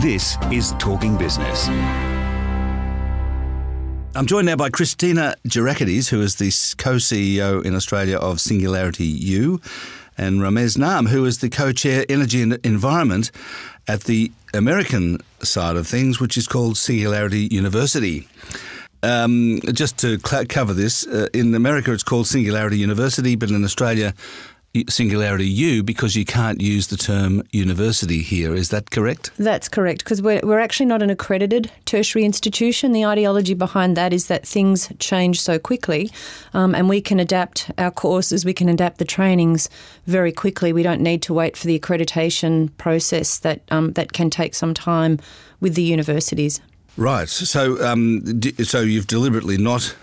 This is Talking Business. I'm joined now by Christina Gerakiteys, who is the co CEO in Australia of Singularity U, and Ramez Naam, who is the co chair Energy and Environment at the American side of things, which is called Singularity University. Um, just to cl- cover this, uh, in America it's called Singularity University, but in Australia Singularity U because you can't use the term university here. Is that correct? That's correct because we're, we're actually not an accredited tertiary institution. The ideology behind that is that things change so quickly um, and we can adapt our courses, we can adapt the trainings very quickly. We don't need to wait for the accreditation process that, um, that can take some time with the universities. Right. So, um, so you've deliberately not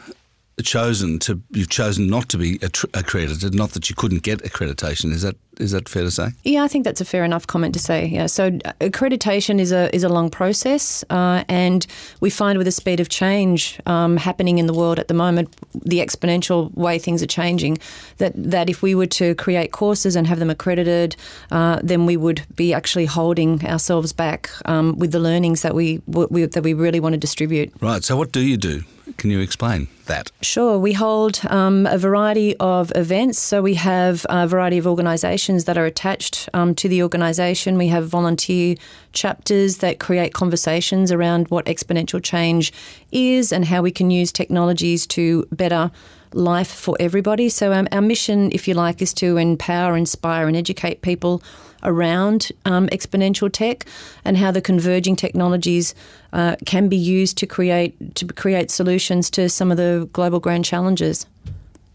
chosen to you've chosen not to be accredited, not that you couldn't get accreditation. Is that is that fair to say? Yeah, I think that's a fair enough comment to say. Yeah, so accreditation is a is a long process, uh, and we find with the speed of change um, happening in the world at the moment, the exponential way things are changing, that that if we were to create courses and have them accredited, uh, then we would be actually holding ourselves back um, with the learnings that we, we that we really want to distribute. Right. So, what do you do? Can you explain that? Sure. We hold um, a variety of events. So we have a variety of organisations that are attached um, to the organisation. We have volunteer chapters that create conversations around what exponential change is and how we can use technologies to better life for everybody. So, um, our mission, if you like, is to empower, inspire, and educate people around um, exponential tech and how the converging technologies uh, can be used to create to create solutions to some of the global grand challenges.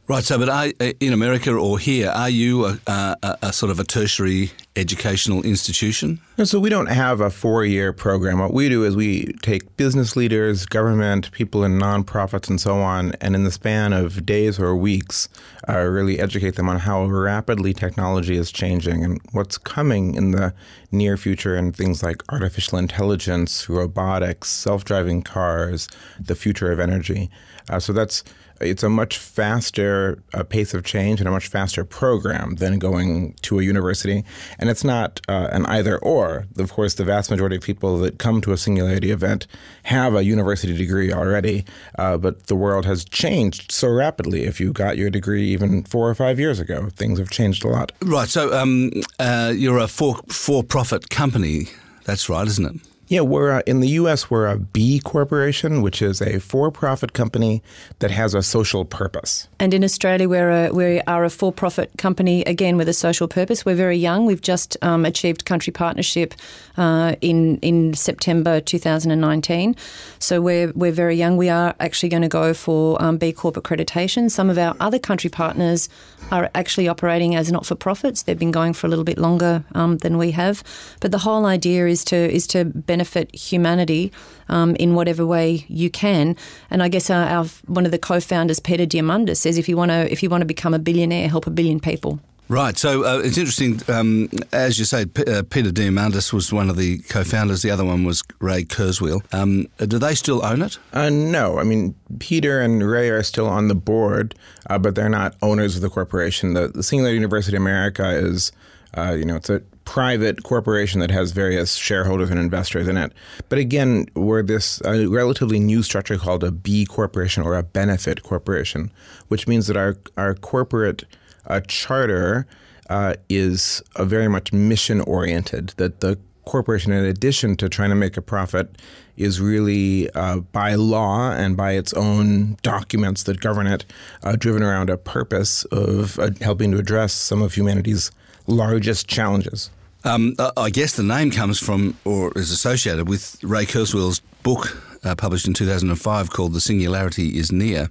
Right. So, but are, uh, in America or here, are you a, a, sort of a tertiary educational institution? So we don't have a four-year program. What we do is we take business leaders, government, people in nonprofits, and so on, and in the span of days or weeks, uh, really educate them on how rapidly technology is changing and what's coming in the near future, and things like artificial intelligence, robotics, self-driving cars, the future of energy. Uh, so that's it's a much faster uh, pace of change and a much faster program than going to a university. And it's not uh, an either or. Of course, the vast majority of people that come to a Singularity event have a university degree already, uh, but the world has changed so rapidly. If you got your degree even four or five years ago, things have changed a lot. Right. So um, uh, you're a for for profit company. That's right, isn't it? Yeah, we're uh, in the U.S. We're a B corporation, which is a for-profit company that has a social purpose. And in Australia, we're a, we are a for-profit company again with a social purpose. We're very young. We've just um, achieved country partnership uh, in in September 2019. So we're we're very young. We are actually going to go for um, B Corp accreditation. Some of our other country partners are actually operating as not-for-profits. They've been going for a little bit longer um, than we have. But the whole idea is to is to benefit benefit humanity um, in whatever way you can. And I guess our, our one of the co-founders, Peter Diamandis, says if you want to if you want to become a billionaire, help a billion people. Right. So uh, it's interesting, um, as you say, P- uh, Peter Diamandis was one of the co-founders. The other one was Ray Kurzweil. Um, do they still own it? Uh, no. I mean, Peter and Ray are still on the board, uh, but they're not owners of the corporation. The, the Singular University America is, uh, you know, it's a private corporation that has various shareholders and investors in it. But again, we're this uh, relatively new structure called a B corporation or a benefit corporation, which means that our our corporate uh, charter uh, is very much mission oriented. That the corporation, in addition to trying to make a profit, is really uh, by law and by its own documents that govern it, uh, driven around a purpose of uh, helping to address some of humanity's largest challenges? Um, I guess the name comes from or is associated with Ray Kurzweil's book uh, published in 2005 called The Singularity is Near,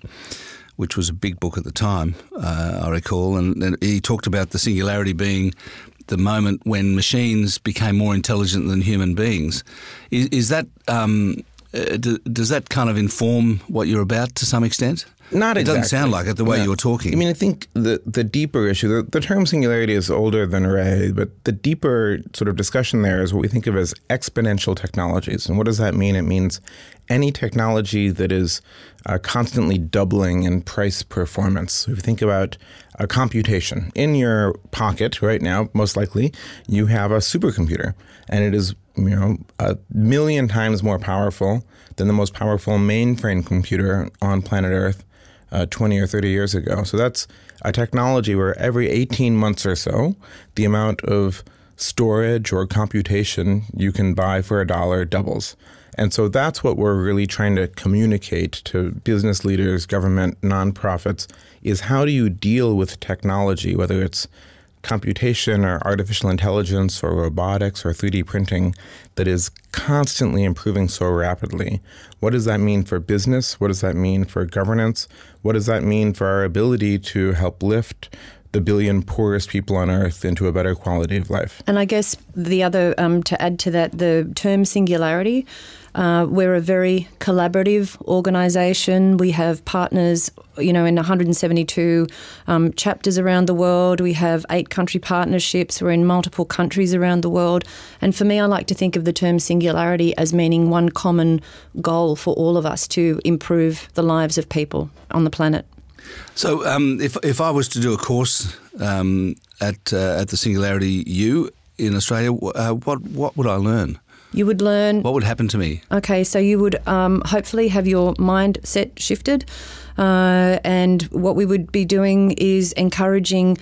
which was a big book at the time, uh, I recall. And, and, he talked about the singularity being the moment when machines became more intelligent than human beings. Is, is that. Um, uh, does that kind of inform what you're about to some extent? Not exactly. it doesn't sound like it the way no. you were talking. I mean, I think the the deeper issue, the, the term singularity is older than Ray, but the deeper sort of discussion there is what we think of as exponential technologies. And what does that mean? It means any technology that is uh, constantly doubling in price performance. If you think about a computation in your pocket right now, most likely you have a supercomputer, and it is you know a million times more powerful than the most powerful mainframe computer on planet Earth uh, 20 or 30 years ago. So that's a technology where every 18 months or so, the amount of storage or computation you can buy for a dollar doubles. And so that's what we're really trying to communicate to business leaders, government, nonprofits is how do you deal with technology, whether it's computation or artificial intelligence or robotics or 3D printing that is constantly improving so rapidly. What does that mean for business? What does that mean for governance? What does that mean for our ability to help lift the billion poorest people on earth into a better quality of life? And I guess the other, um, to add to that, the term singularity. Uh, we're a very collaborative organisation. We have partners, you know, in 172 um, chapters around the world. We have eight country partnerships. We're in multiple countries around the world. And for me, I like to think of the term singularity as meaning one common goal for all of us to improve the lives of people on the planet. So, um, if if I was to do a course um, at uh, at the Singularity U in Australia, uh, what what would I learn? You would learn. What would happen to me? Okay, so you would um, hopefully have your mindset shifted. Uh, and what we would be doing is encouraging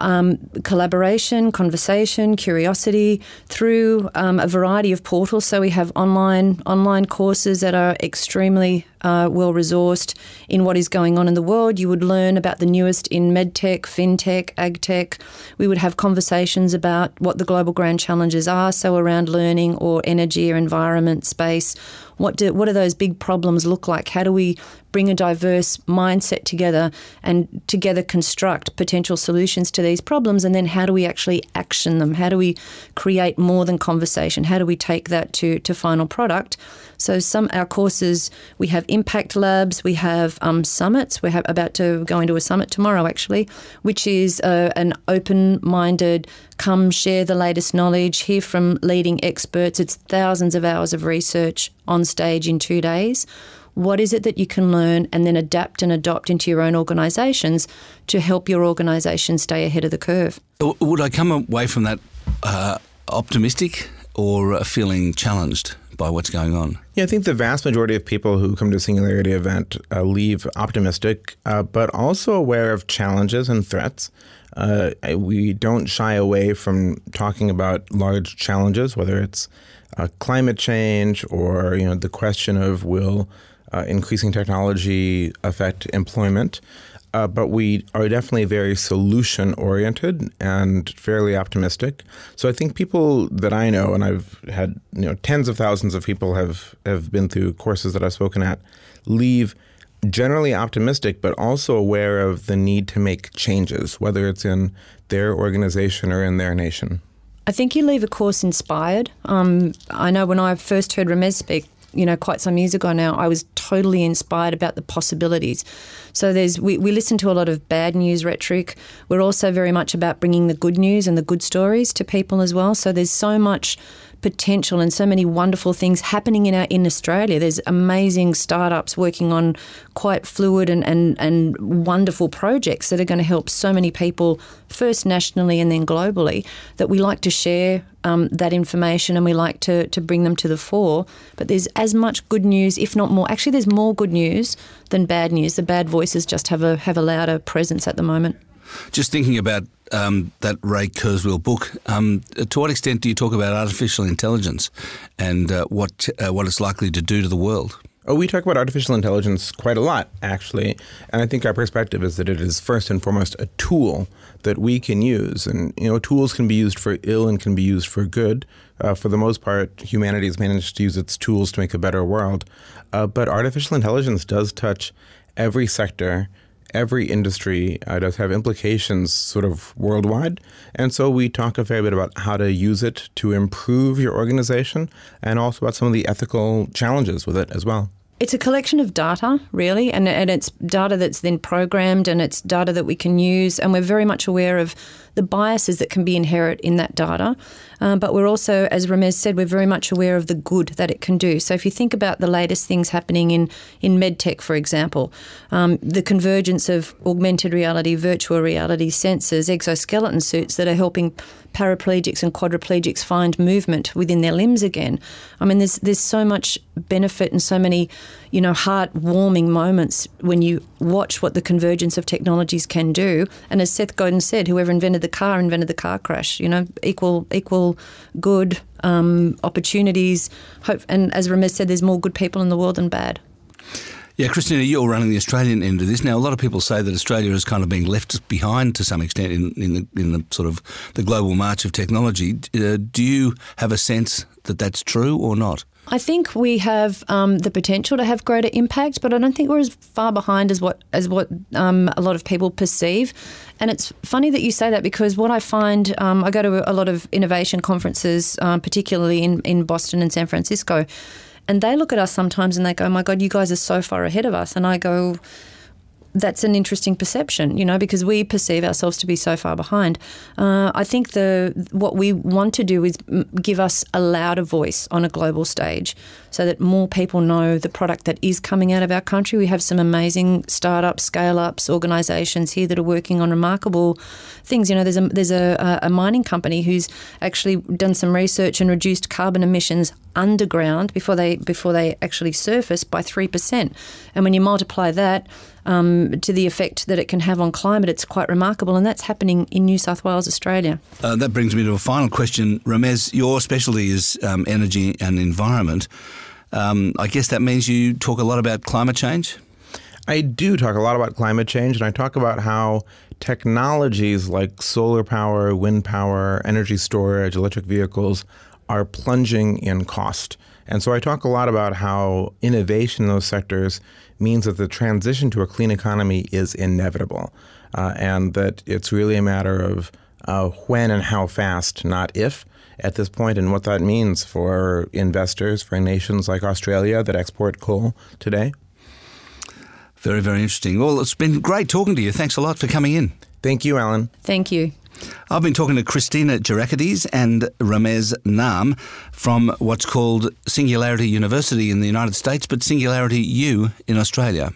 um, collaboration, conversation, curiosity through um, a variety of portals. So we have online online courses that are extremely uh, well resourced in what is going on in the world. You would learn about the newest in medtech, fintech, agtech. We would have conversations about what the global grand challenges are, so around learning or energy or environment, space. What do what do those big problems look like? How do we bring a diverse mindset together and together construct potential solutions to these problems? And then how do we actually action them? How do we create more than conversation? How do we take that to, to final product? So some our courses we have impact labs, we have um, summits. We're about to go into a summit tomorrow, actually, which is uh, an open-minded come share the latest knowledge, hear from leading experts. It's thousands of hours of research on stage in two days. What is it that you can learn and then adapt and adopt into your own organisations to help your organisation stay ahead of the curve? Would I come away from that uh, optimistic or feeling challenged? by what's going on? Yeah, I think the vast majority of people who come to a Singularity event uh, leave optimistic, uh, but also aware of challenges and threats. Uh, we don't shy away from talking about large challenges, whether it's uh, climate change or you know the question of will uh, increasing technology affect employment. Uh, but we are definitely very solution oriented and fairly optimistic. So I think people that I know, and I've had you know tens of thousands of people have have been through courses that I've spoken at, leave generally optimistic, but also aware of the need to make changes, whether it's in their organization or in their nation. I think you leave a course inspired. Um, I know when I first heard Ramez speak, you know, quite some years ago now, I was totally inspired about the possibilities. So there's we, we listen to a lot of bad news rhetoric. We're also very much about bringing the good news and the good stories to people as well. So there's so much potential and so many wonderful things happening in our in Australia. There's amazing startups working on quite fluid and, and, and wonderful projects that are going to help so many people first nationally and then globally that we like to share um, that information and we like to, to bring them to the fore. But there's as much good news, if not more. Actually, there's more good news than bad news. The bad voices just have a have a louder presence at the moment. Just thinking about um, that Ray Kurzweil book, um, to what extent do you talk about artificial intelligence and uh, what uh, what it's likely to do to the world? Oh, we talk about artificial intelligence quite a lot, actually. And I think our perspective is that it is first and foremost a tool that we can use. And, you know, tools can be used for ill and can be used for good. Uh, for the most part, humanity has managed to use its tools to make a better world. Uh, but artificial intelligence does touch every sector every industry uh, does have implications sort of worldwide. And so we talk a fair bit about how to use it to improve your organization and also about some of the ethical challenges with it as well. It's a collection of data, really, and, and it's data that's then programmed and it's data that we can use. And we're very much aware of the biases that can be inherent in that data. Um, but we're also, as Ramez said, we're very much aware of the good that it can do. So if you think about the latest things happening in, in medtech, for example, um, the convergence of augmented reality, virtual reality, sensors, exoskeleton suits that are helping paraplegics and quadriplegics find movement within their limbs again. I mean, there's there's so much benefit and so many, you know, heartwarming moments when you watch what the convergence of technologies can do. And as Seth Godin said, whoever invented the car invented the car crash. You know, equal equal good um, opportunities. Hope, and as Ramez said, there's more good people in the world than bad. Yeah, Christina, you're running the Australian end of this. Now, a lot of people say that Australia is kind of being left behind to some extent in, in, the, in the sort of the global march of technology. Uh, do you have a sense that that's true or not? I think we have um, the potential to have greater impact, but I don't think we're as far behind as what as what um, a lot of people perceive. And it's funny that you say that because what I find, um, I go to a lot of innovation conferences, um, particularly in, in Boston and San Francisco, and they look at us sometimes and they go, my God, you guys are so far ahead of us. And I go, that's an interesting perception, you know, because we perceive ourselves to be so far behind. Uh, I think the what we want to do is give us a louder voice on a global stage, so that more people know the product that is coming out of our country. We have some amazing startups, scale ups, organisations here that are working on remarkable things. You know, there's a there's a, a mining company who's actually done some research and reduced carbon emissions underground before they before they actually surface by three percent, and when you multiply that um, to the effect that it can have on climate, it's quite remarkable, and that's happening in New South Wales, Australia. Uh, that brings me to a final question. Ramez, your specialty is um, energy and environment. Um, I guess that means you talk a lot about climate change? I do talk a lot about climate change, and I talk about how technologies like solar power, wind power, energy storage, electric vehicles are plunging in cost. And so I talk a lot about how innovation in those sectors means that the transition to a clean economy is inevitable, uh, and that it's really a matter of uh, when and how fast, not if, at this point, and what that means for investors, for nations like Australia that export coal today. Very, very interesting. Well, it's been great talking to you. Thanks a lot for coming in. Thank you, Alan. Thank you. I've been talking to Christina Gerakiteys and Ramez Naam from what's called Singularity University in the United States, but Singularity U in Australia.